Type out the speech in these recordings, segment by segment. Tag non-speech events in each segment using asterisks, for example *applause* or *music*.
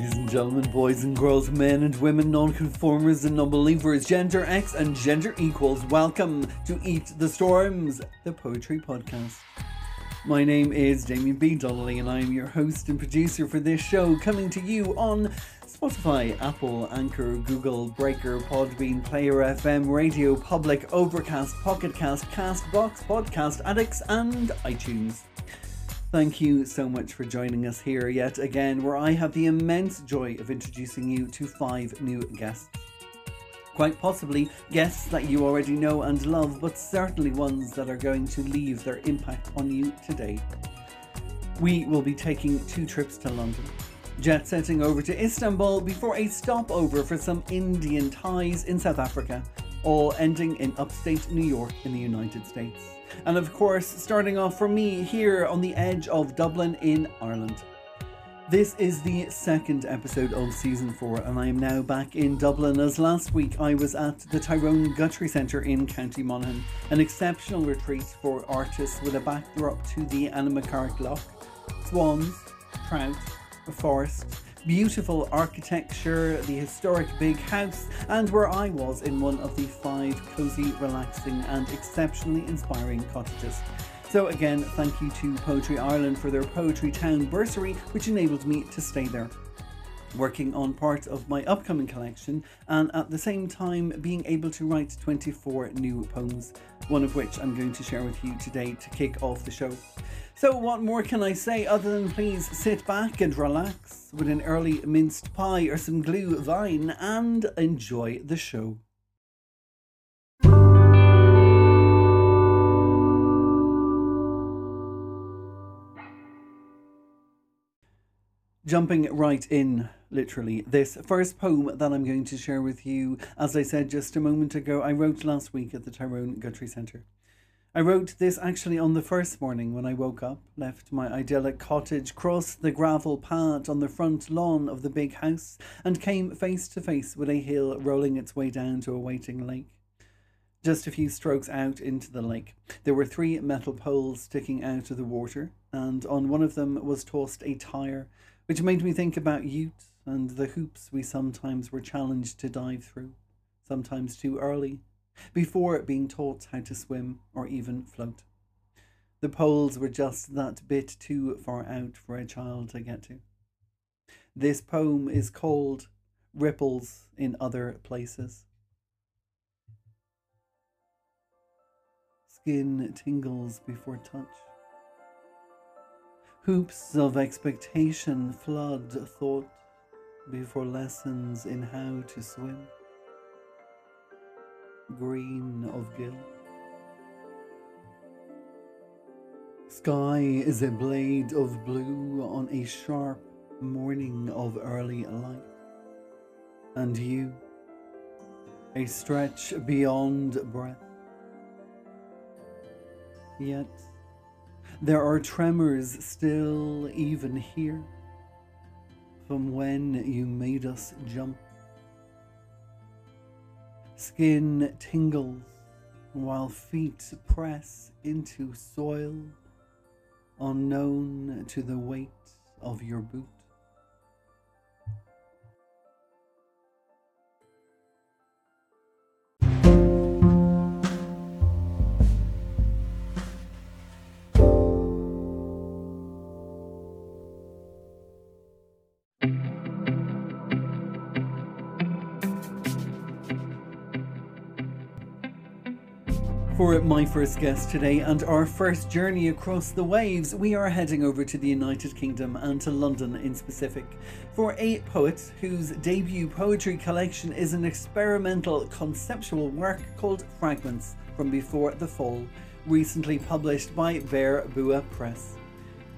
Ladies and gentlemen, boys and girls, men and women, non-conformers and non-believers, gender X and gender equals, welcome to Eat the Storms, the poetry podcast. My name is Damien B. Donnelly and I am your host and producer for this show, coming to you on Spotify, Apple, Anchor, Google, Breaker, Podbean, Player FM, Radio Public, Overcast, Pocket Cast, Castbox, Podcast Addicts, and iTunes. Thank you so much for joining us here yet again, where I have the immense joy of introducing you to five new guests. Quite possibly guests that you already know and love, but certainly ones that are going to leave their impact on you today. We will be taking two trips to London, jet setting over to Istanbul before a stopover for some Indian ties in South Africa, all ending in upstate New York in the United States. And of course, starting off for me here on the edge of Dublin in Ireland. This is the second episode of season four, and I am now back in Dublin. As last week I was at the Tyrone Guthrie Centre in County Monaghan, an exceptional retreat for artists with a backdrop to the Annaghmakerrig Loch, swans, trout, a forest, beautiful architecture, the historic big house, and where I was in one of the five cosy, relaxing, and exceptionally inspiring cottages. So, again, thank you to Poetry Ireland for their Poetry Town bursary, which enabled me to stay there. Working on part of my upcoming collection, and at the same time being able to write 24 new poems, one of which I'm going to share with you today to kick off the show. So, what more can I say other than please sit back and relax with an early minced pie or some glühwein and enjoy the show. Jumping right in, literally, this first poem that I'm going to share with you, as I said just a moment ago, I wrote last week at the Tyrone Guthrie Centre. I wrote this actually on the first morning when I woke up, left my idyllic cottage, crossed the gravel path on the front lawn of the big house, and came face to face with a hill rolling its way down to a waiting lake. Just a few strokes out into the lake, there were three metal poles sticking out of the water, and on one of them was tossed a tire, which made me think about youth and the hoops we sometimes were challenged to dive through, sometimes too early before being taught how to swim or even float. The poles were just that bit too far out for a child to get to. This poem is called Ripples in Other Places. Skin tingles before touch. Hoops of expectation flood thought before lessons in how to swim green of gill. Sky is a blade of blue on a sharp morning of early light, and you, a stretch beyond breath. Yet, there are tremors still even here from when you made us jump. Skin tingles while feet press into soil unknown to the weight of your boot. For my first guest today and our first journey across the waves, we are heading over to the United Kingdom and to London in specific for a poet whose debut poetry collection is an experimental conceptual work called Fragments from Before the Fall, recently published by Beir Bua Press.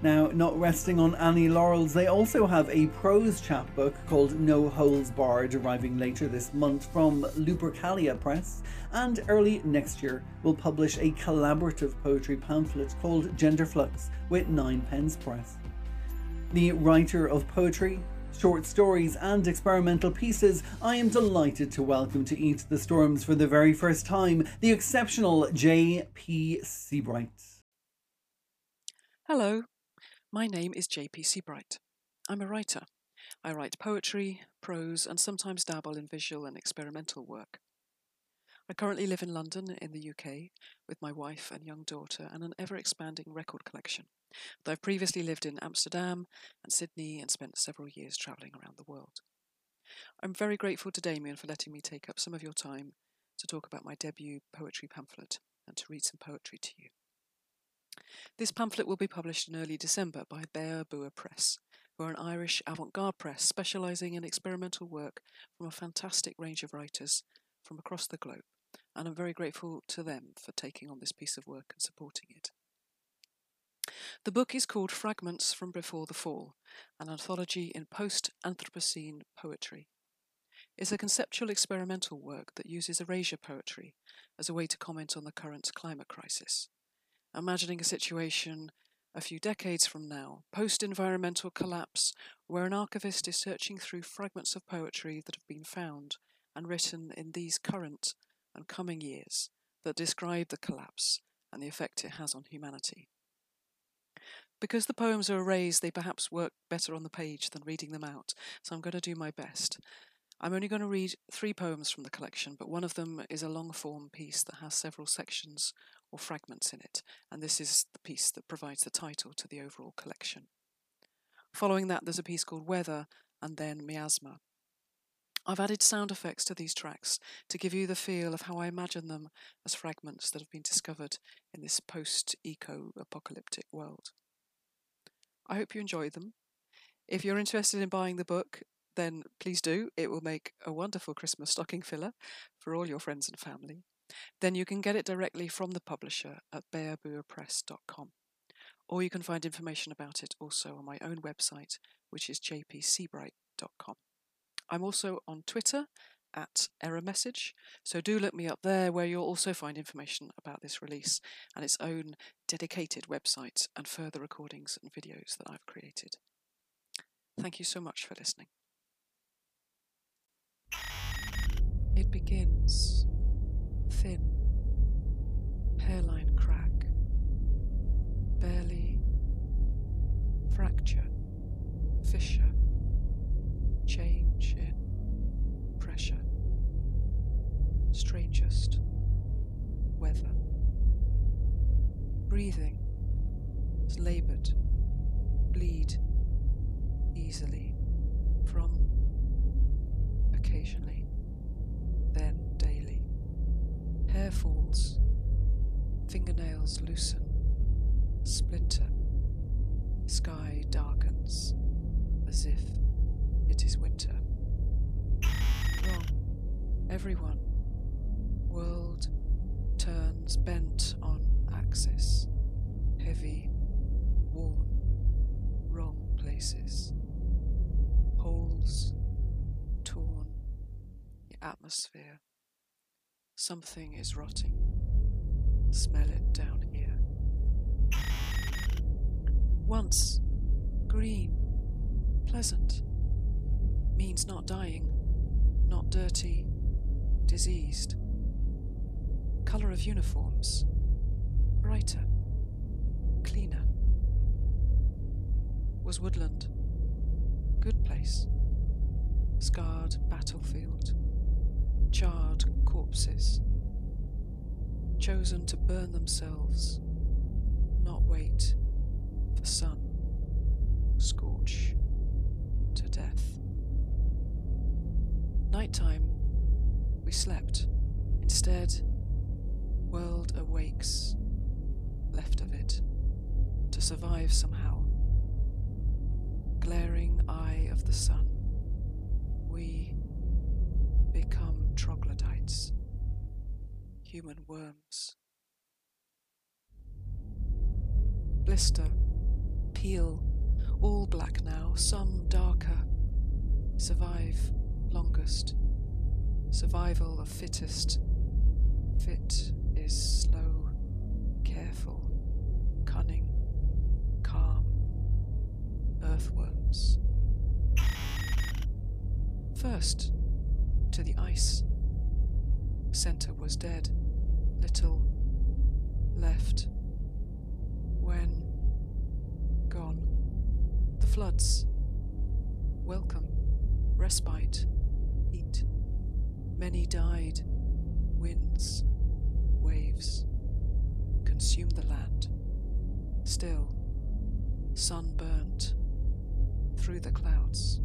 Now, not resting on any laurels, they also have a prose chapbook called No Holes Barred arriving later this month from Lupercalia Press, and early next year will publish a collaborative poetry pamphlet called Gender Flux with Nine Pens Press. The writer of poetry, short stories, and experimental pieces, I am delighted to welcome to Eat the Storms for the very first time the exceptional J.P. Seabright. Hello, my name is JP Seabright. I'm a writer. I write poetry, prose, and sometimes dabble in visual and experimental work. I currently live in London, in the UK, with my wife and young daughter and an ever expanding record collection, though I've previously lived in Amsterdam and Sydney and spent several years travelling around the world. I'm very grateful to Damien for letting me take up some of your time to talk about my debut poetry pamphlet and to read some poetry to you. This pamphlet will be published in early December by Beir Bua Press, who are an Irish avant garde press specialising in experimental work from a fantastic range of writers from across the globe, and I'm very grateful to them for taking on this piece of work and supporting it. The book is called Fragments from Before the Fall, an anthology in post Anthropocene poetry. It's a conceptual experimental work that uses erasure poetry as a way to comment on the current climate crisis. Imagining a situation a few decades from now, post environmental collapse, where an archivist is searching through fragments of poetry that have been found and written in these current and coming years that describe the collapse and the effect it has on humanity. Because the poems are erased, they perhaps work better on the page than reading them out, so I'm going to do my best. I'm only going to read three poems from the collection, but one of them is a long form piece that has several sections or fragments in it, and this is the piece that provides the title to the overall collection. Following that, there's a piece called Weather and then Miasma. I've added sound effects to these tracks to give you the feel of how I imagine them as fragments that have been discovered in this post eco apocalyptic world. I hope you enjoy them. If you're interested in buying the book, then please do. It will make a wonderful Christmas stocking filler for all your friends and family. Then you can get it directly from the publisher at beirbuapress.com. Or you can find information about it also on my own website, which is jpseabright.com. I'm also on Twitter at error message, so do look me up there where you'll also find information about this release and its own dedicated website and further recordings and videos that I've created. Thank you so much for listening. It begins thin, hairline crack, barely fracture, fissure change in pressure. Strangest weather. Breathing is labored, bleed easily from occasionally, then. Hair falls, fingernails loosen, splinter, sky darkens as if it is winter. Wrong. Everyone. World turns bent on axis. Heavy, worn, wrong places. Holes, torn, the atmosphere. Something is rotting. Smell it down here. Once, green, pleasant means not dying, not dirty, diseased. Colour of uniforms brighter, cleaner. Was woodland. Good place. Scarred battlefield. Charred corpses. Chosen to burn themselves, not wait for sun, scorch to death. Nighttime, we slept. Instead, world awakes, left of it, to survive somehow. Glaring eye of the sun, we become troglodytes, human worms. Blister, peel, all black now, some darker, survive longest. Survival of fittest. Fit is slow, careful, cunning, calm. Earthworms. First, to the ice. Center was dead. Little left. When gone. The floods. Welcome respite, heat. Many died, winds, waves, Consumed the land. Still, sun burnt through the clouds.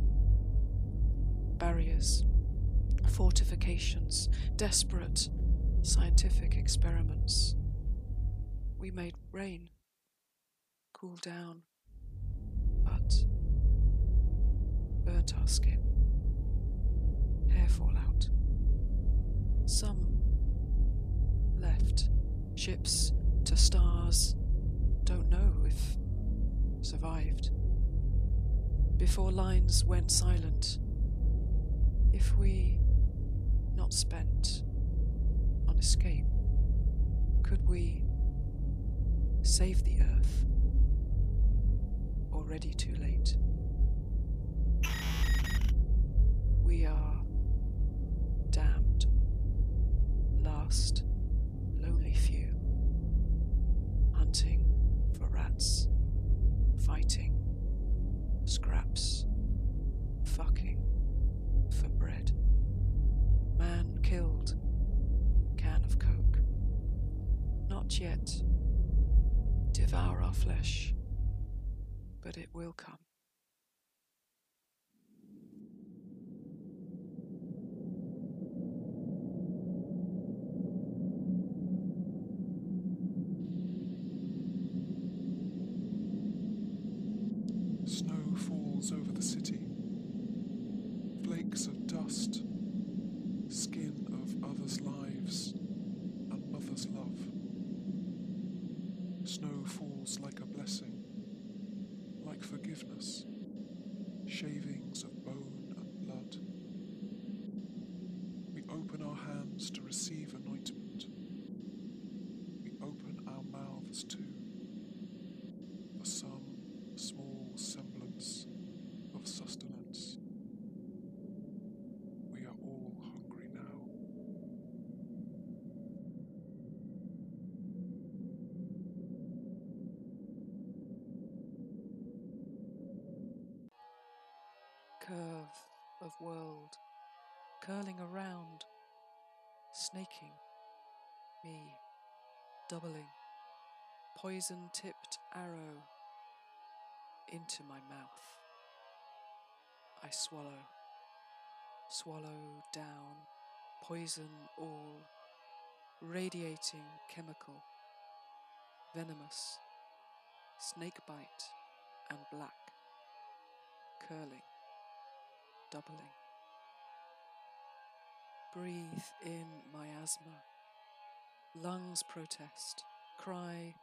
Barriers, fortifications, desperate scientific experiments. We made rain cool down, but burnt our skin, hair fall out. Some left, ships to stars, don't know if survived. Before lines went silent, if we not spent on escape, could we save the earth? Already too late. We are damned. Last, lonely few. Yet. Devour our flesh. But it will come. Poison tipped arrow into my mouth. I swallow, swallow down, poison all, radiating chemical, venomous, snake bite and black, curling, doubling. Breathe in miasma, lungs protest, cry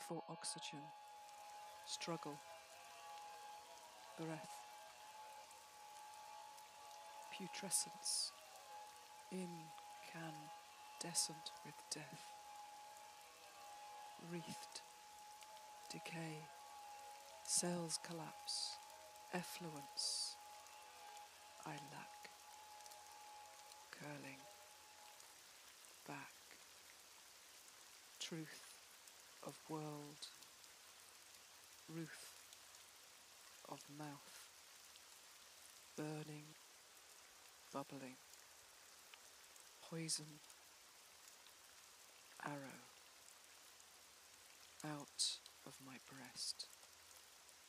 for oxygen, struggle breath. Putrescence, incandescent with death. Wreathed, decay, cells collapse, effluence. I lack. Curling, back. Truth of world, ruth of mouth, burning, bubbling, poison, arrow, out of my breast,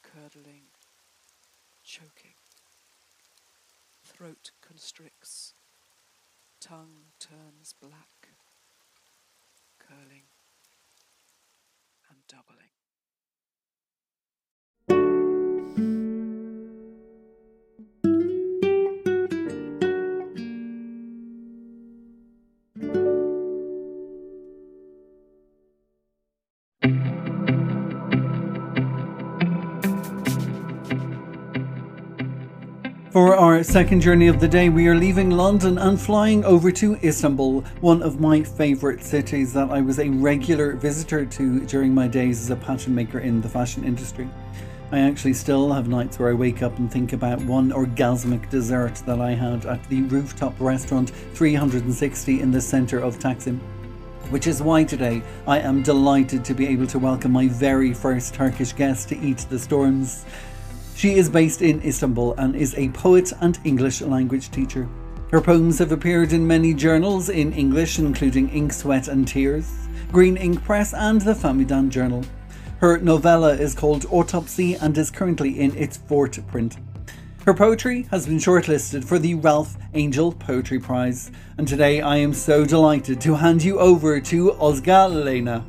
curdling, choking, throat constricts, tongue turns black, curling and doubling. For our second journey of the day, we are leaving London and flying over to Istanbul, one of my favourite cities that I was a regular visitor to during my days as a pattern maker in the fashion industry. I actually still have nights where I wake up and think about one orgasmic dessert that I had at the rooftop restaurant 360 in the centre of Taksim. Which is why today I am delighted to be able to welcome my very first Turkish guest to Eat the Storms. She is based in Istanbul and is a poet and English language teacher. Her poems have appeared in many journals in English, including Ink, Sweat and Tears, Green Ink Press, and the Fahmidan Journal. Her novella is called Autopsy and is currently in its fourth print. Her poetry has been shortlisted for the Ralph Angel Poetry Prize, and today I am so delighted to hand you over to Özge Lena.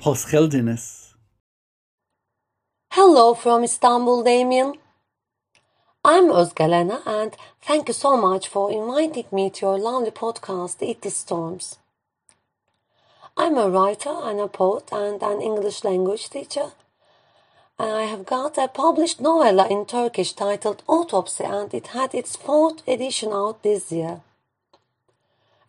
Hoş Hello from Istanbul, Damien. I'm Özge Lena and thank you so much for inviting me to your lovely podcast, Eat the Storms. I'm a writer and a poet and an English language teacher. And I have got a published novella in Turkish titled Autopsy and it had its fourth edition out this year.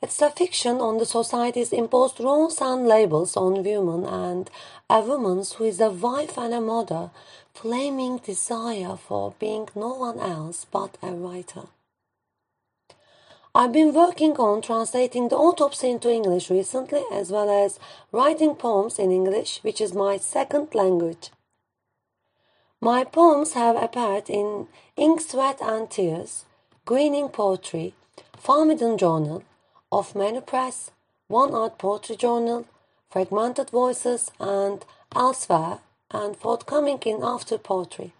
It's a fiction on the society's imposed rules and labels on women and a woman who is a wife and a mother flaming desire for being no one else but a writer. I've been working on translating the autopsy into English recently, as well as writing poems in English, which is my second language. My poems have appeared in Ink, Sweat and Tears, Green Ink Poetry, Fahmidan Journal, Of Many Press, One Art Poetry Journal, Fragmented Voices, and elsewhere and forthcoming in After Poetry.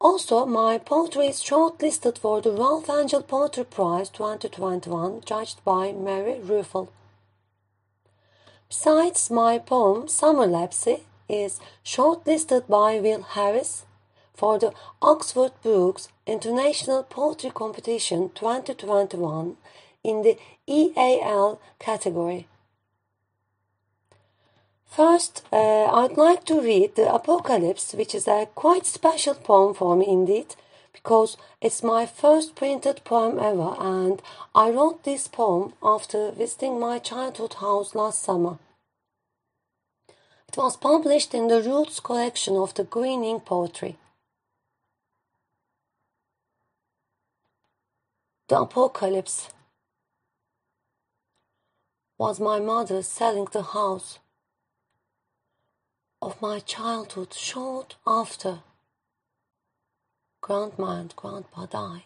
Also, my poetry is shortlisted for the Ralph Angel Poetry Prize 2021, judged by Mary Ruefle. Besides, my poem Summer Lapse is shortlisted by Will Harris for the Oxford Brookes International Poetry Competition 2021 in the EAL category. First, uh, I'd like to read The Apocalypse, which is a quite special poem for me indeed, because it's my first printed poem ever, and I wrote this poem after visiting my childhood house last summer. It was published in the Roots collection of the Green Ink Poetry. The Apocalypse was my mother selling the house of my childhood short after grandma and grandpa died.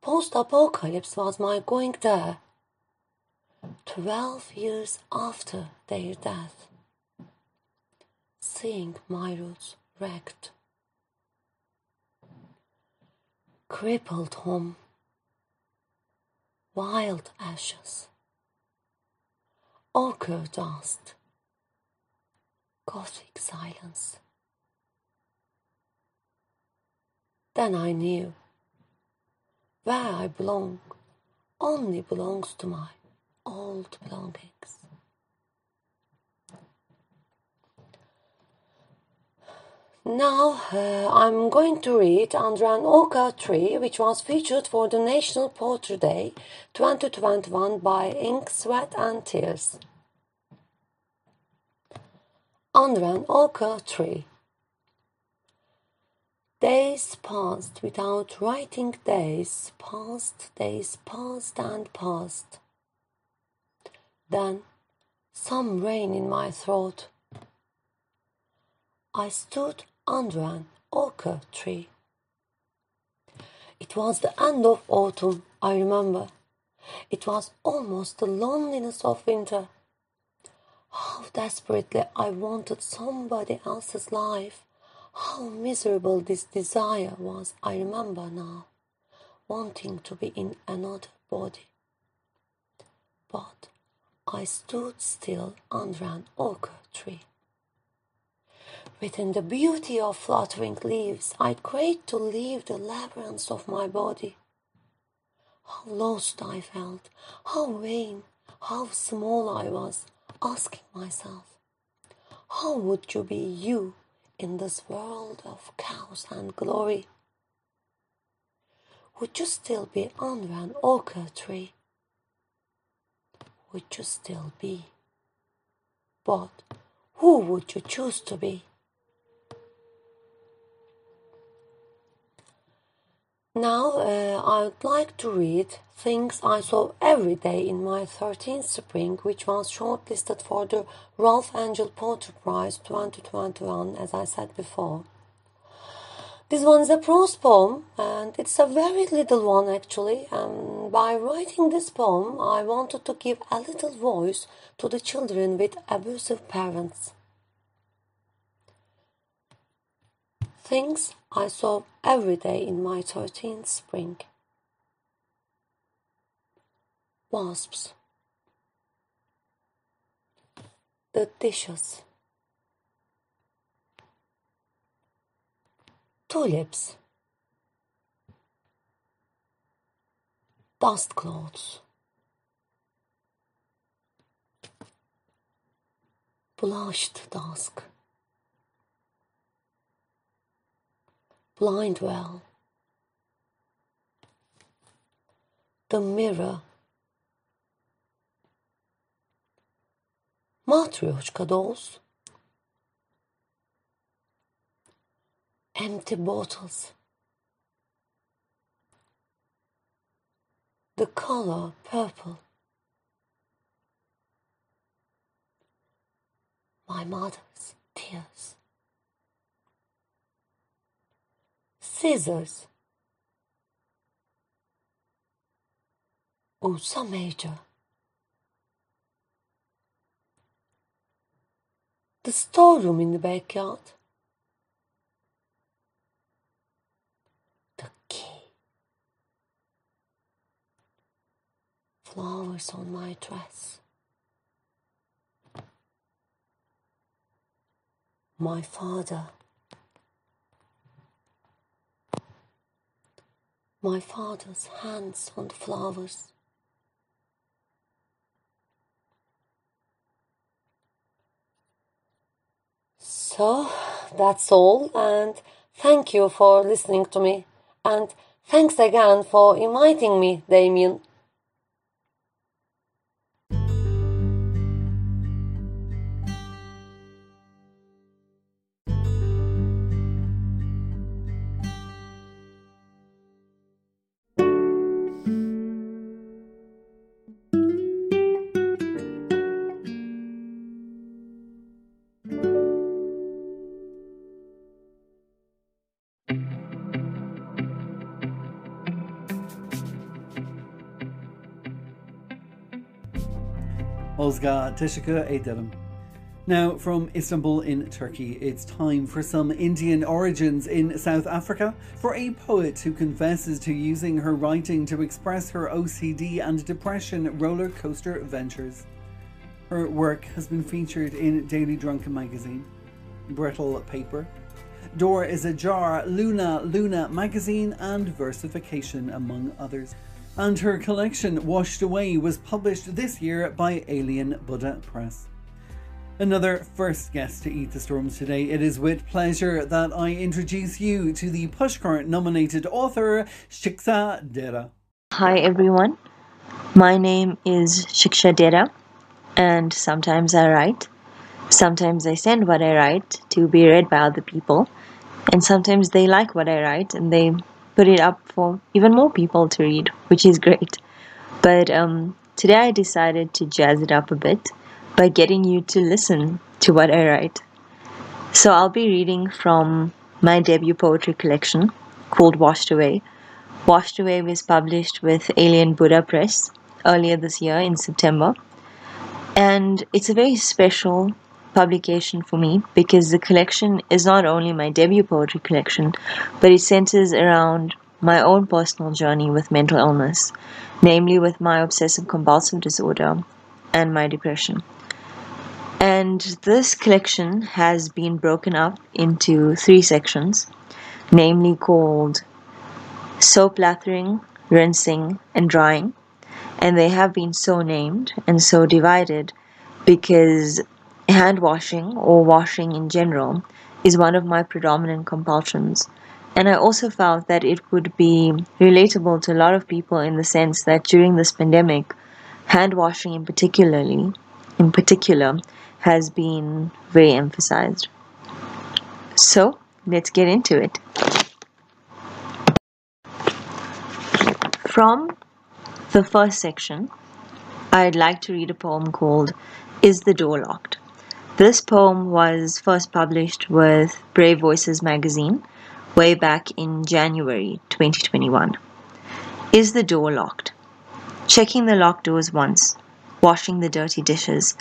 Post apocalypse was my going there, twelve years after their death, seeing my roots wrecked, crippled home, wild ashes ochre dust, gothic silence. Then I knew where I belong only belongs to my old belongings. Now uh, I'm going to read under an oka tree which was featured for the National Poetry Day 2021 by Ink, Sweat and Tears. Under an oka tree. Days passed without writing days, passed, days passed and passed. Then some rain in my throat. I stood under an oka tree. It was the end of autumn, I remember. It was almost the loneliness of winter. How desperately I wanted somebody else's life. How miserable this desire was, I remember now, wanting to be in another body. But I stood still under an oak tree. Within the beauty of fluttering leaves, I prayed to leave the labyrinths of my body. How lost I felt, how vain, how small I was, asking myself, how would you be you in this world of chaos and glory? Would you still be under an oka tree? Would you still be? But who would you choose to be? Now uh, I'd like to read Things I Saw Every Day in My 13th Spring, which was shortlisted for the Ralph Angel Poetry Prize 2021, as I said before. This one is a prose poem, and it's a very little one actually. And by writing this poem, I wanted to give a little voice to the children with abusive parents. Things I saw every day in my 13th spring. Wasps. The dishes. Tulips. Dust clouds. Blushed dusk. Blind well. The mirror. Matryoshka dolls. Empty bottles. The color purple. My mother's tears. Scissors. Ursa major. The storeroom in the backyard. The key. Flowers on my dress. My father. My father's hands on the flowers. So that's all, and thank you for listening to me, and thanks again for inviting me, Damien. Teshika Edelim. Now, from Istanbul in Turkey, it's time for some Indian origins in South Africa for a poet who confesses to using her writing to express her OCD and depression roller coaster ventures. Her work has been featured in Daily Drunken magazine, Brittle Paper, Door is a Jar, Luna Luna magazine, and Versification, among others and her collection Washed Away was published this year by Alien Buddha Press. Another first guest to Eat the Storms today. It is with pleasure that I introduce you to the Pushcart nominated author Shiksha Dheda. Hi everyone, my name is Shiksha Dheda, and sometimes I write. Sometimes I send what I write to be read by other people, and sometimes they like what I write and they put it up for even more people to read, which is great. But um, today I decided to jazz it up a bit by getting you to listen to what I write. So I'll be reading from my debut poetry collection called Washed Away. Washed Away was published with Alien Buddha Press earlier this year in September. And it's a very special publication for me because the collection is not only my debut poetry collection, but it centers around my own personal journey with mental illness, namely with my obsessive compulsive disorder and my depression. And this collection has been broken up into three sections, namely called soap lathering, rinsing, and drying. And they have been so named and so divided because hand washing or washing in general is one of my predominant compulsions. And I also felt that it would be relatable to a lot of people in the sense that during this pandemic, hand washing in particularly in particular has been very emphasized. So let's get into it. From the first section, I'd like to read a poem called Is the Door Locked? This poem was first published with Brave Voices magazine way back in January 2021. Is the door locked? Checking the locked doors once, washing the dirty dishes,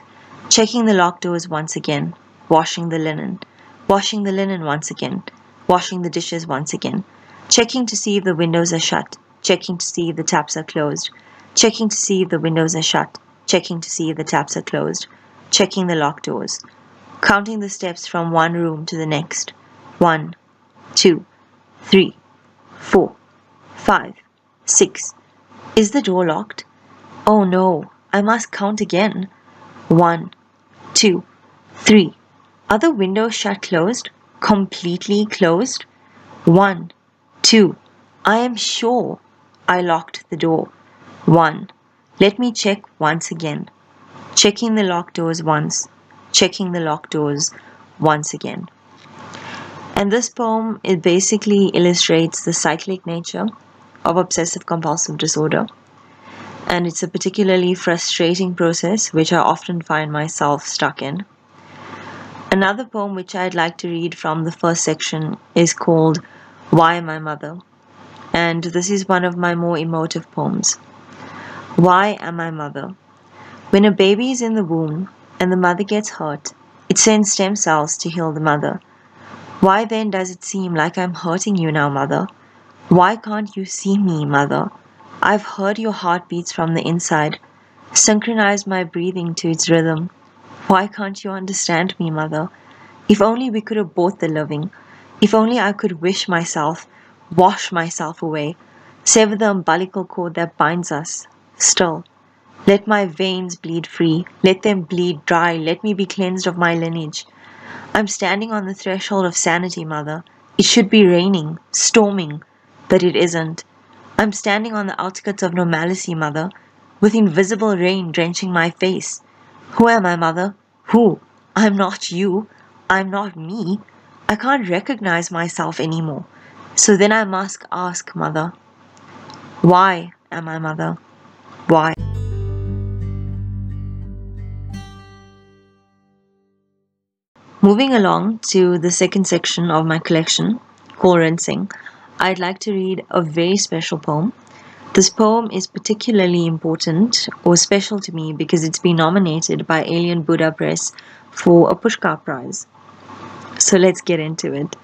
checking the locked doors once again, washing the linen, washing the linen once again, washing the dishes once again, checking to see if the windows are shut, checking to see if the taps are closed, checking to see if the windows are shut, checking to see if the taps are closed, checking the locked doors, counting the steps from one room to the next. One, two, three, four, five, six. Is the door locked? Oh no, I must count again. One, two, three. Are the windows shut closed? Completely closed? One, two. I am sure I locked the door. One. Let me check once again. Checking the locked doors once. Checking the locked doors once again. And this poem it basically illustrates the cyclic nature of obsessive compulsive disorder. And it's a particularly frustrating process which I often find myself stuck in. Another poem which I'd like to read from the first section is called Why My Mother? And this is one of my more emotive poems. Why am I mother? When a baby is in the womb and the mother gets hurt, it sends stem cells to heal the mother. Why then does it seem like I'm hurting you now, mother? Why can't you see me, mother? I've heard your heartbeats from the inside, synchronized my breathing to its rhythm. Why can't you understand me, mother? If only we could abort the living. If only I could wish myself, wash myself away, sever the umbilical cord that binds us, still. Let my veins bleed free. Let them bleed dry. Let me be cleansed of my lineage. I'm standing on the threshold of sanity, mother. It should be raining, storming, but it isn't. I'm standing on the outskirts of normalcy, mother, with invisible rain drenching my face. Who am I, mother? Who? I'm not you. I'm not me. I can't recognize myself anymore. So then I must ask, mother, why am I mother? Why? Moving along to the second section of my collection, called Rinsing, I'd like to read a very special poem. This poem is particularly important or special to me because it's been nominated by Alien Buddha Press for a Pushcart Prize. So let's get into it.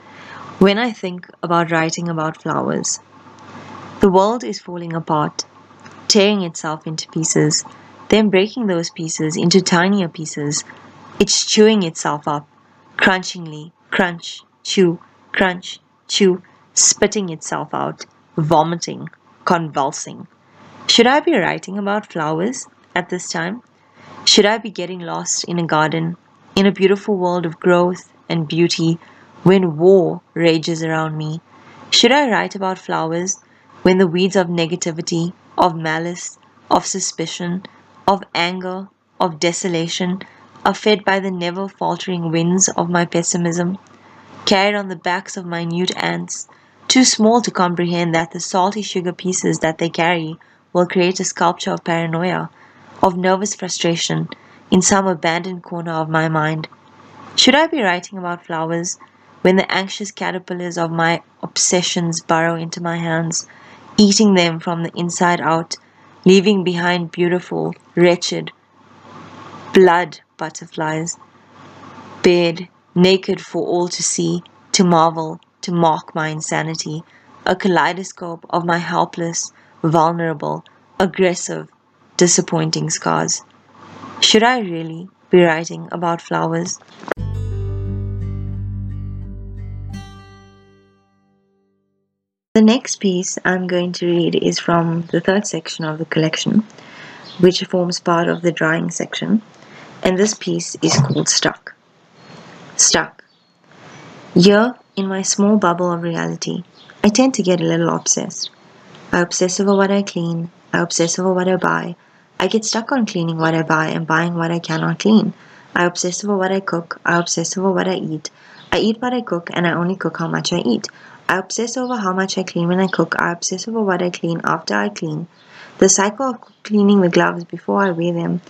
When I think about writing about flowers, the world is falling apart, tearing itself into pieces, then breaking those pieces into tinier pieces. It's chewing itself up, crunchingly, crunch, chew, crunch, chew, spitting itself out, vomiting, convulsing. Should I be writing about flowers at this time? Should I be getting lost in a garden, in a beautiful world of growth and beauty, when war rages around me? Should I write about flowers when the weeds of negativity, of malice, of suspicion, of anger, of desolation are fed by the never faltering winds of my pessimism, carried on the backs of minute ants, too small to comprehend that the salty sugar pieces that they carry will create a sculpture of paranoia, of nervous frustration in some abandoned corner of my mind. Should I be writing about flowers when the anxious caterpillars of my obsessions burrow into my hands, eating them from the inside out, leaving behind beautiful, wretched, blood butterflies, bared, naked for all to see, to marvel, to mock my insanity, a kaleidoscope of my helpless, vulnerable, aggressive, disappointing scars. Should I really be writing about flowers? The next piece I'm going to read is from the third section of the collection, which forms part of the drawing section, and this piece is called Stuck. Stuck. Here, in my small bubble of reality, I tend to get a little obsessed. I obsess over what I clean, I obsess over what I buy, I get stuck on cleaning what I buy and buying what I cannot clean. I obsess over what I cook, I obsess over what I eat. I eat what I cook and I only cook how much I eat. I obsess over how much I clean when I cook. I obsess over what I clean after I clean. The cycle of cleaning the gloves before I wear them,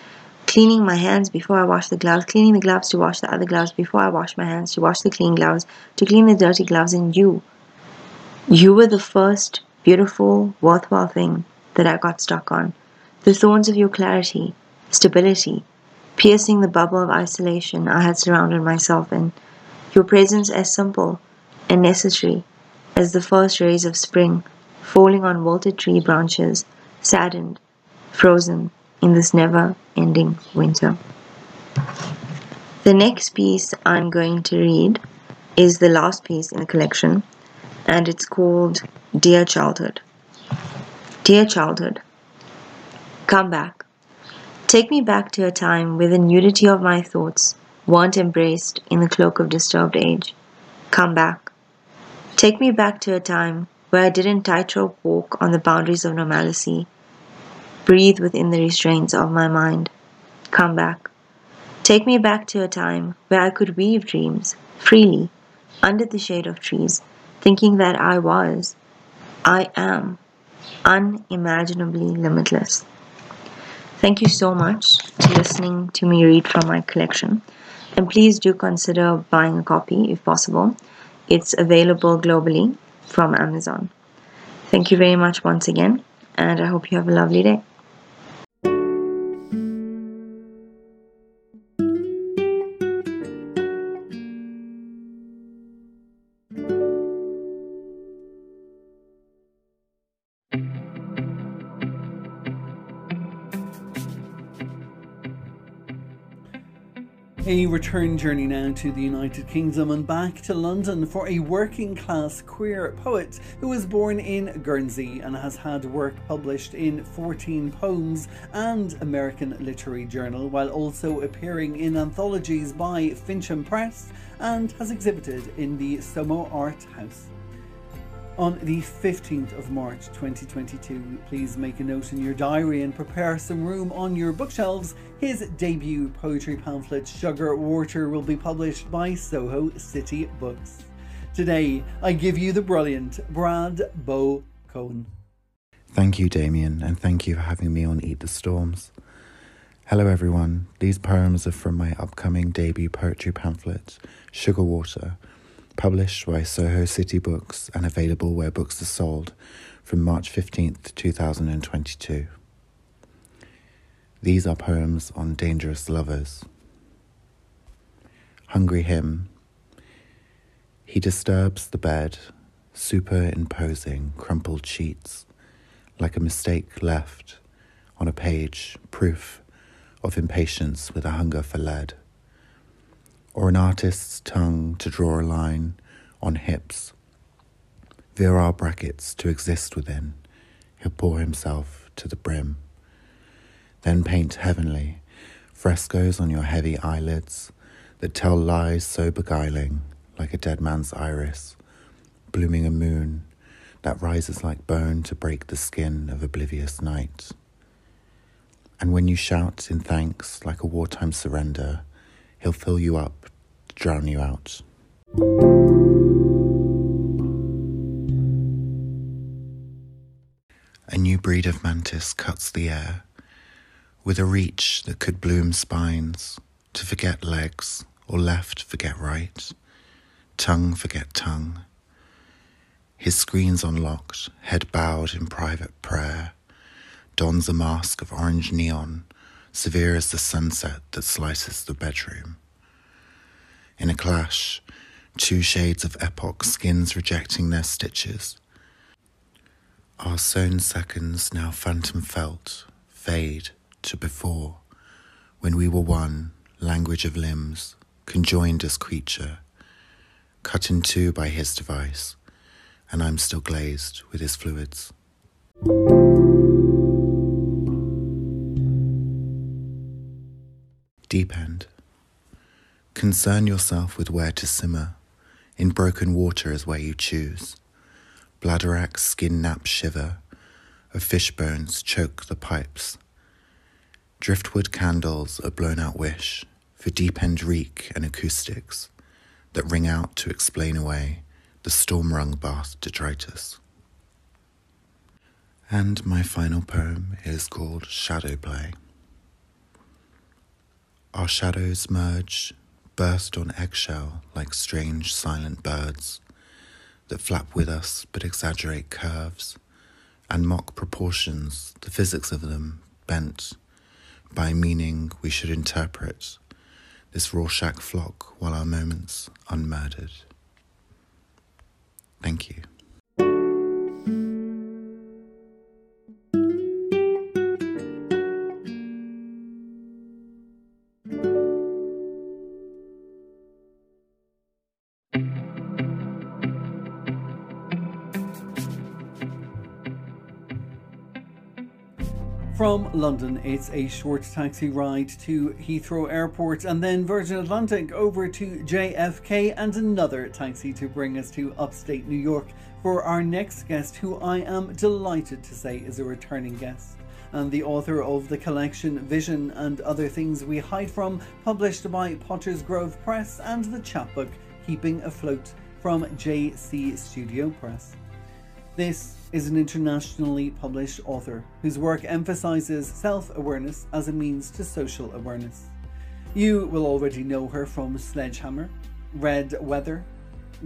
cleaning my hands before I wash the gloves, cleaning the gloves to wash the other gloves before I wash my hands, to wash the clean gloves, to clean the dirty gloves, and you. You were the first beautiful, worthwhile thing that I got stuck on. The thorns of your clarity, stability, piercing the bubble of isolation I had surrounded myself in. Your presence as simple and necessary as the first rays of spring falling on wilted tree branches, saddened, frozen in this never ending winter. The next piece I'm going to read is the last piece in the collection, and it's called Dear Childhood. Dear Childhood, come back. Take me back to a time where the nudity of my thoughts weren't embraced in the cloak of disturbed age. Come back. Take me back to a time where I didn't tightrope walk on the boundaries of normalcy, breathe within the restraints of my mind. Come back. Take me back to a time where I could weave dreams freely under the shade of trees, thinking that I was, I am, unimaginably limitless. Thank you so much for listening to me read from my collection. And please do consider buying a copy if possible. It's available globally from Amazon. Thank you very much once again, and I hope you have a lovely day. A return journey now to the United Kingdom and back to London for a working class queer poet who was born in Guernsey and has had work published in 14 poems and American Literary Journal, while also appearing in anthologies by Fincham Press and has exhibited in the Somo Art House. On the 15th of March 2022, please make a note in your diary and prepare some room on your bookshelves. His debut poetry pamphlet, Sugar Water, will be published by Soho City Books. Today, I give you the brilliant Brad Bow Cohen. Thank you, Damien, and thank you for having me on Eat the Storms. Hello, everyone. These poems are from my upcoming debut poetry pamphlet, Sugar Water published by Soho City Books and available where books are sold from March 15th, 2022. These are poems on dangerous lovers. Hungry Him. He disturbs the bed, superimposing crumpled sheets, like a mistake left on a page, proof of impatience with a hunger for lead or an artist's tongue to draw a line on hips, virile brackets to exist within, he'll pour himself to the brim. Then paint heavenly frescoes on your heavy eyelids that tell lies so beguiling, like a dead man's iris, blooming a moon that rises like bone to break the skin of oblivious night. And when you shout in thanks like a wartime surrender, He'll fill you up, drown you out. A new breed of mantis cuts the air with a reach that could bloom spines to forget legs or left forget right, tongue forget tongue. His screen's unlocked, head bowed in private prayer, dons a mask of orange neon severe as the sunset that slices the bedroom. In a clash, two shades of epoch, skins rejecting their stitches. Our sewn seconds, now phantom felt, fade to before, when we were one, language of limbs, conjoined as creature, cut in two by his device, and I'm still glazed with his fluids. Deep end. Concern yourself with where to simmer. In broken water is where you choose. Bladderwracks skin nap shiver. Of fish bones choke the pipes. Driftwood candles a blown out wish for deep end reek and acoustics that ring out to explain away the storm wrung bath detritus. And my final poem is called Shadow Play. Our shadows merge, burst on eggshell like strange silent birds that flap with us but exaggerate curves and mock proportions, the physics of them bent by meaning we should interpret this Rorschach flock while our moments unmurdered. Thank you. From London, it's a short taxi ride to Heathrow Airport and then Virgin Atlantic over to JFK and another taxi to bring us to upstate New York for our next guest, who I am delighted to say is a returning guest and the author of the collection Vision and Other Things We Hide From, published by Potters Grove Press, and the chapbook Keeping Afloat from JC Studio Press. This is an internationally published author whose work emphasizes self awareness as a means to social awareness. You will already know her from Sledgehammer, Red Weather,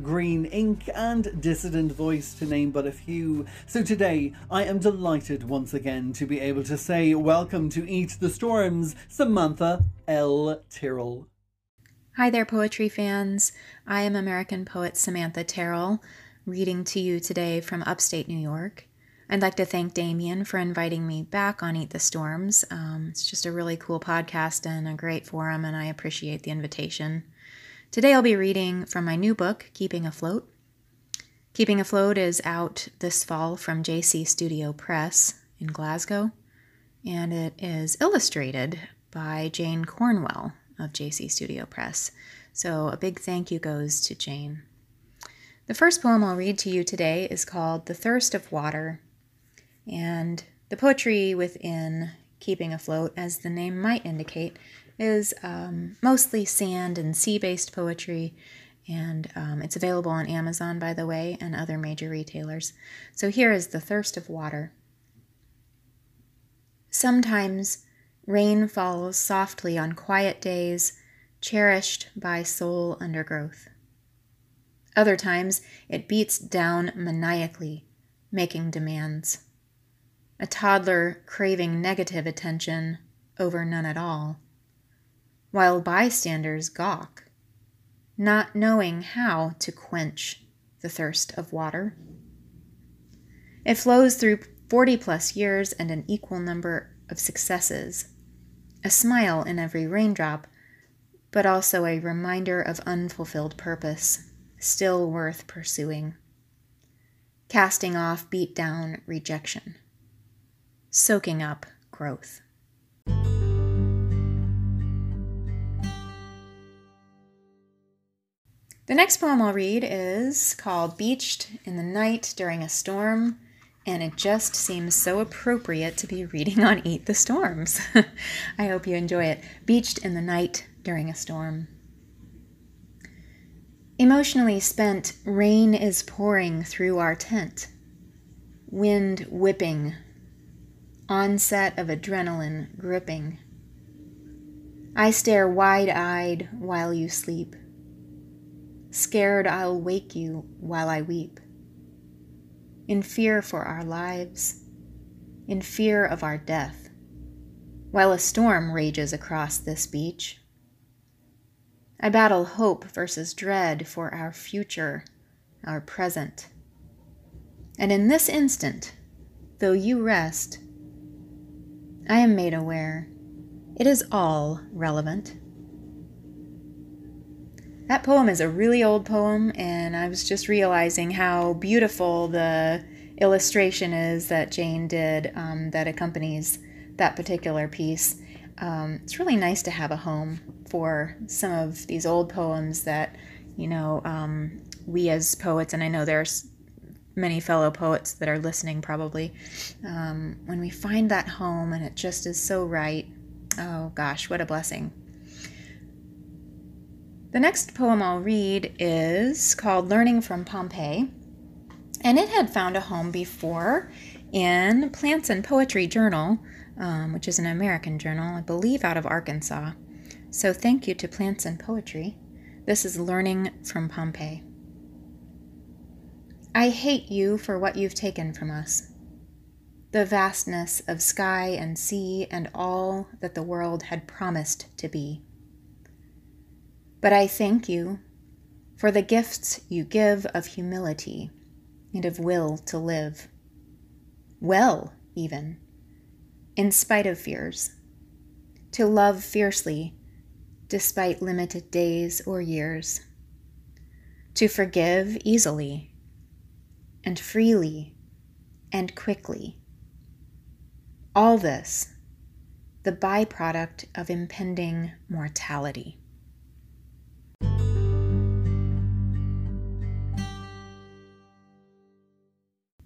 Green Ink, and Dissident Voice, to name but a few. So today, I am delighted once again to be able to say welcome to Eat the Storms, Samantha L. Terrell. Hi there, poetry fans. I am American poet Samantha Terrell reading to you today from upstate New York. I'd like to thank Damien for inviting me back on Eat the Storms. Um, it's just a really cool podcast and a great forum, and I appreciate the invitation. Today I'll be reading from my new book, Keeping Afloat. Keeping Afloat is out this fall from JC Studio Press in Glasgow, and it is illustrated by Jane Cornwell of JC Studio Press. So a big thank you goes to Jane. The first poem I'll read to you today is called The Thirst of Water, and the poetry within Keeping Afloat, as the name might indicate, is um, mostly sand and sea based poetry, and um, it's available on Amazon, by the way, and other major retailers. So here is The Thirst of Water. Sometimes rain falls softly on quiet days, cherished by soul undergrowth. Other times, it beats down maniacally, making demands. A toddler craving negative attention over none at all, while bystanders gawk, not knowing how to quench the thirst of water. It flows through 40 plus years and an equal number of successes, a smile in every raindrop, but also a reminder of unfulfilled purpose still worth pursuing. Casting off beat down rejection. Soaking up growth. The next poem I'll read is called Beached in the Night During a Storm, and it just seems so appropriate to be reading on Eat the Storms. *laughs* I hope you enjoy it. Beached in the Night During a Storm. Emotionally spent, rain is pouring through our tent. Wind whipping. Onset of adrenaline gripping. I stare wide eyed while you sleep. Scared I'll wake you while I weep. In fear for our lives, in fear of our death, while a storm rages across this beach. I battle hope versus dread for our future, our present. And in this instant, though you rest, I am made aware it is all relevant. That poem is a really old poem, and I was just realizing how beautiful the illustration is that Jane did um, that accompanies that particular piece um, it's really nice to have a home for some of these old poems that, you know, um, we as poets, and I know there's many fellow poets that are listening probably, um, when we find that home and it just is so right, oh gosh, what a blessing. The next poem I'll read is called Learning from Pompeii, and it had found a home before in Plants and Poetry Journal, um, which is an American journal, I believe out of Arkansas. So thank you to Plants and Poetry. This is Learning from Pompeii. I hate you for what you've taken from us. The vastness of sky and sea and all that the world had promised to be. But I thank you for the gifts you give of humility and of will to live. Well, even, in spite of fears, to love fiercely despite limited days or years, to forgive easily and freely and quickly. All this, the byproduct of impending mortality.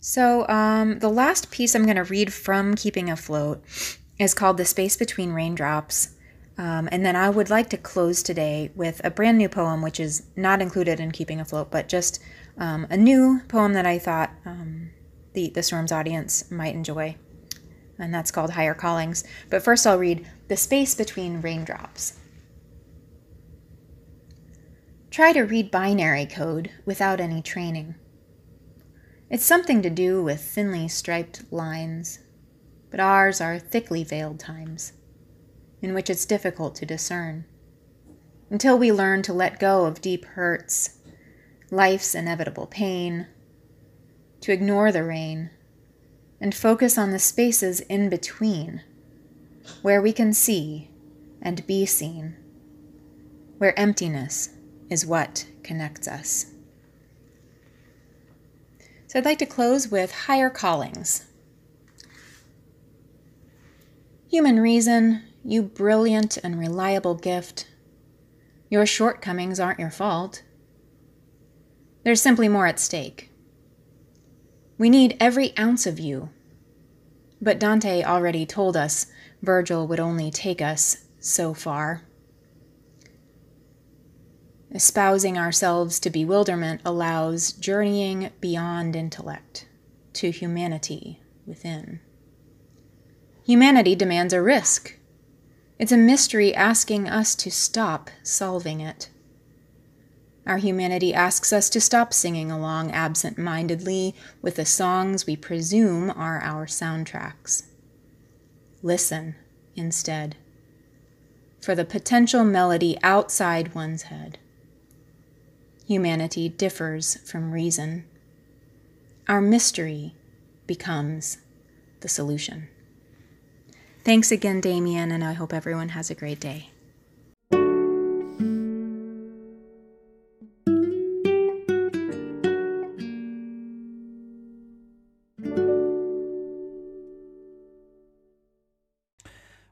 So, um, the last piece I'm going to read from Keeping Afloat is called The Space Between Raindrops. Um, and then I would like to close today with a brand new poem, which is not included in Keeping Afloat, but just um, a new poem that I thought um, the, the Storms audience might enjoy. And that's called Higher Callings. But first, I'll read The Space Between Raindrops. Try to read binary code without any training. It's something to do with thinly striped lines, but ours are thickly veiled times in which it's difficult to discern. Until we learn to let go of deep hurts, life's inevitable pain, to ignore the rain, and focus on the spaces in between, where we can see and be seen, where emptiness is what connects us. So I'd like to close with higher callings. Human reason, you brilliant and reliable gift. Your shortcomings aren't your fault. There's simply more at stake. We need every ounce of you. But Dante already told us Virgil would only take us so far. Espousing ourselves to bewilderment allows journeying beyond intellect to humanity within. Humanity demands a risk it's a mystery asking us to stop solving it. Our humanity asks us to stop singing along absent mindedly with the songs we presume are our soundtracks. Listen instead for the potential melody outside one's head. Humanity differs from reason. Our mystery becomes the solution. Thanks again, Damien, and I hope everyone has a great day.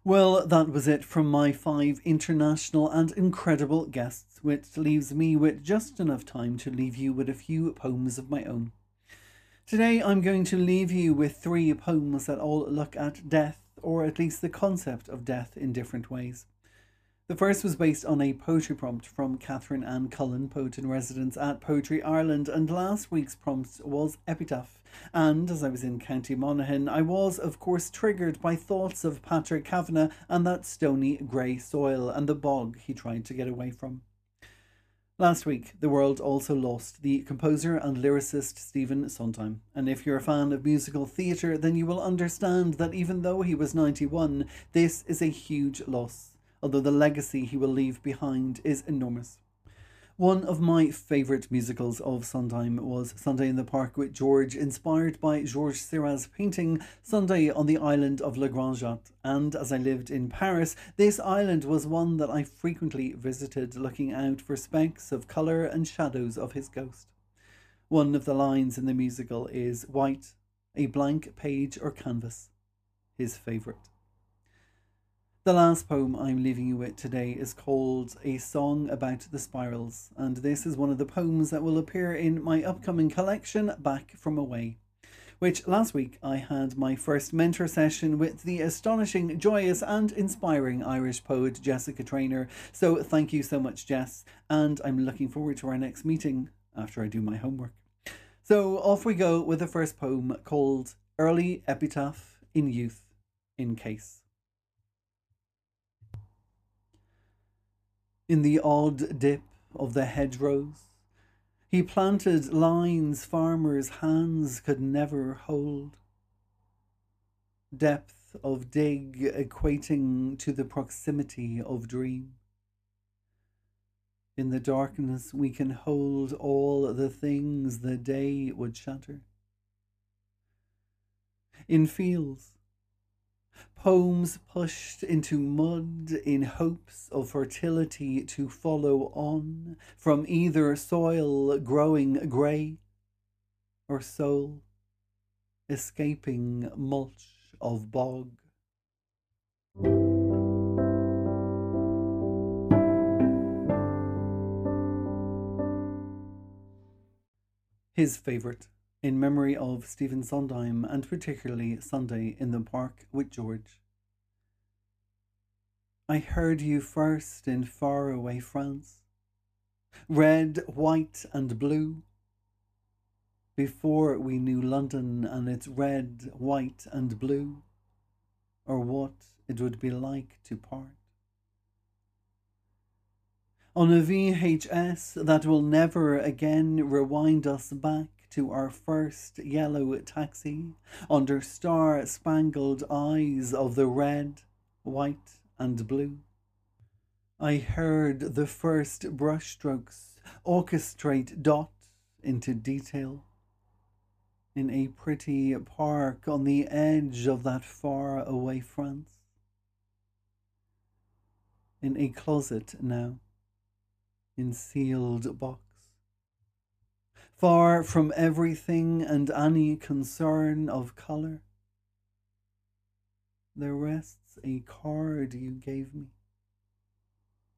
Well, that was it from my five international and incredible guests, which leaves me with just enough time to leave you with a few poems of my own. Today I'm going to leave you with three poems that all look at death or at least the concept of death in different ways. The first was based on a poetry prompt from Catherine Ann Cullen, poet in residence at Poetry Ireland, and last week's prompt was Epitaph. And as I was in County Monaghan, I was, of course, triggered by thoughts of Patrick Kavanagh and that stony grey soil and the bog he tried to get away from. Last week, the world also lost the composer and lyricist Stephen Sondheim. And if you're a fan of musical theatre, then you will understand that even though he was 91, this is a huge loss, although the legacy he will leave behind is enormous. One of my favourite musicals of Sondheim was Sunday in the Park with George, inspired by Georges Seurat's painting Sunday on the island of Le Grand Jatte. And as I lived in Paris, this island was one that I frequently visited, looking out for specks of colour and shadows of his ghost. One of the lines in the musical is White, a blank page or canvas, his favourite. The last poem I'm leaving you with today is called A Song About the Spirals, and this is one of the poems that will appear in my upcoming collection, Back from Away. which last week I had my first mentor session with the astonishing, joyous, and inspiring Irish poet Jessica Traynor. So thank you so much, Jess, and I'm looking forward to our next meeting after I do my homework. So off we go with the first poem called Early Epitaph in Youth in Case. In the odd dip of the hedgerows, he planted lines farmers' hands could never hold. Depth of dig equating to the proximity of dream. In the darkness, we can hold all the things the day would shatter. In fields, Poems pushed into mud in hopes of fertility to follow on from either soil growing grey or soul escaping mulch of bog. His favourite in memory of Stephen Sondheim and particularly Sunday in the Park with George. I heard you first in faraway France, red, white, and blue, before we knew London and its red, white, and blue, or what it would be like to part. On a VHS that will never again rewind us back to our first yellow taxi under star spangled eyes of the red, white, and blue. I heard the first brushstrokes orchestrate dot into detail in a pretty park on the edge of that far away France. In a closet now, in sealed box far from everything and any concern of colour. There rests a card you gave me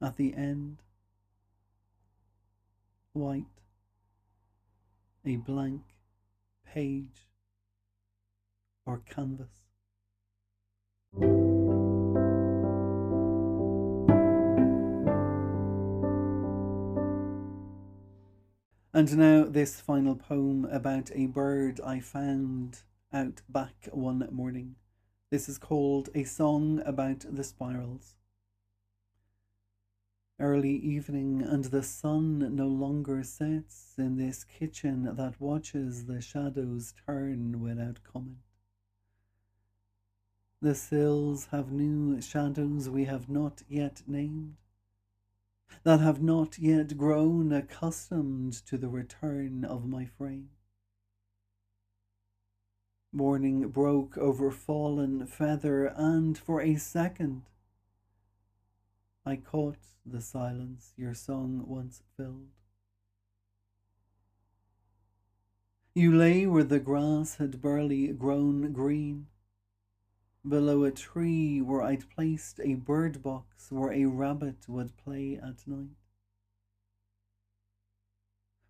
at the end, white, a blank page or canvas. And now, this final poem about a bird I found out back one morning. This is called A Song About the Spirals. Early evening, and the sun no longer sets in this kitchen that watches the shadows turn without comment. The sills have new shadows we have not yet named that have not yet grown accustomed to the return of my frame. Morning broke over fallen feather, and for a second I caught the silence your song once filled. You lay where the grass had barely grown green, below a tree where I'd placed a bird box where a rabbit would play at night.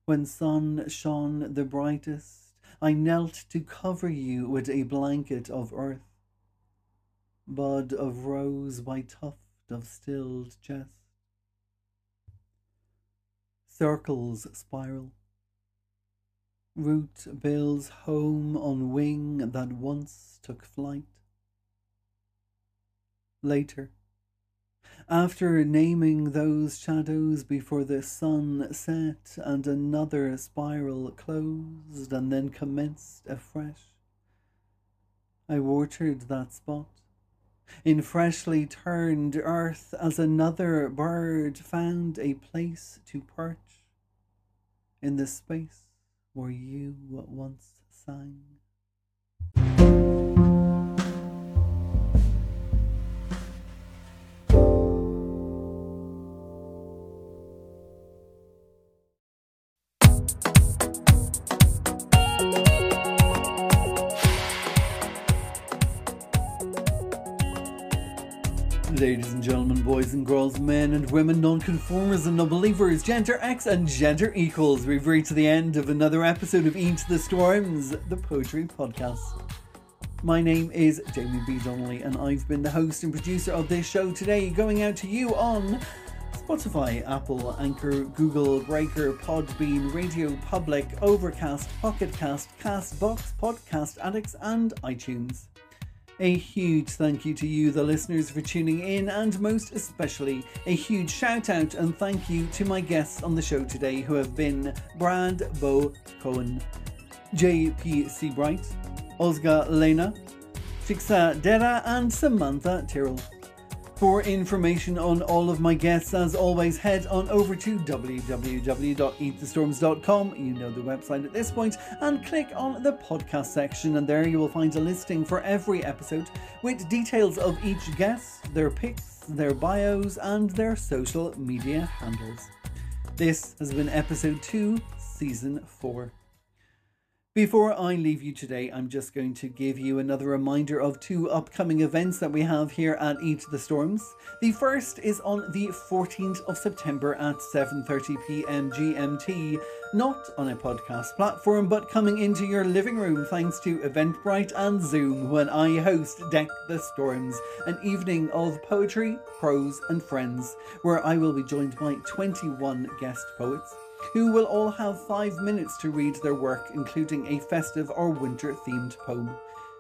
When sun shone the brightest, I knelt to cover you with a blanket of earth, bud of rose by tuft of stilled jest. Circles spiral. Root builds home on wing that once took flight later. After naming those shadows before the sun set and another spiral closed and then commenced afresh, I watered that spot in freshly turned earth as another bird found a place to perch in the space where you once sang. Ladies and gentlemen, boys and girls, men and women, non-conformers and non-believers, gender X and gender equals, we've reached the end of another episode of Eat the Storms, the poetry podcast. My name is Damien B. Donnelly, and I've been the host and producer of this show today, going out to you on Spotify, Apple, Anchor, Google, Breaker, Podbean, Radio Public, Overcast, Pocket Cast, Castbox, Podcast Addicts, and iTunes. A huge thank you to you, the listeners, for tuning in, and most especially a huge shout out and thank you to my guests on the show today who have been Brad Bo Cohen, J.P. Seabright, Özge Lena, Shiksha Dheda, and Samantha Terrell. For information on all of my guests, as always, head on over to www.eatthestorms.com. You know the website at this point, and click on the podcast section, and there you will find a listing for every episode with details of each guest, their pics, their bios, and their social media handles. This has been episode 2, season 4. Before I leave you today, I'm just going to give you another reminder of two upcoming events that we have here at Eat the Storms. The first is on the 14th of September at 7:30 p.m. GMT, not on a podcast platform, but coming into your living room thanks to Eventbrite and Zoom when I host Deck the Storms, an evening of poetry, prose, and friends, where I will be joined by 21 guest poets who will all have five minutes to read their work, including a festive or winter themed poem.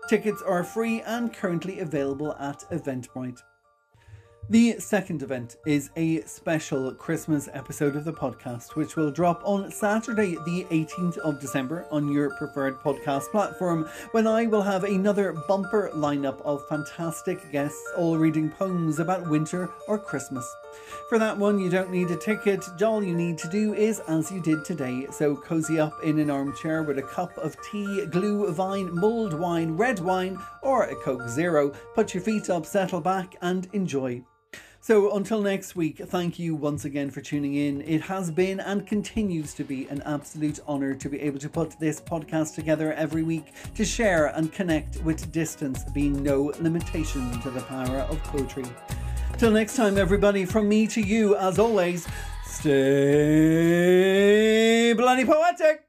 Tickets are free and currently available at Eventbrite. The second event is a special Christmas episode of the podcast, which will drop on Saturday, the 18th of December, on your preferred podcast platform, when I will have another bumper lineup of fantastic guests, all reading poems about winter or Christmas. For that one, you don't need a ticket. All you need to do is as you did today. So cozy up in an armchair with a cup of tea, glühwein, mulled wine, red wine, or a Coke Zero. Put your feet up, settle back, and enjoy. So until next week, thank you once again for tuning in. It has been and continues to be an absolute honour to be able to put this podcast together every week to share and connect with distance being no limitation to the power of poetry. Till next time, everybody, from me to you, as always, stay bloody poetic!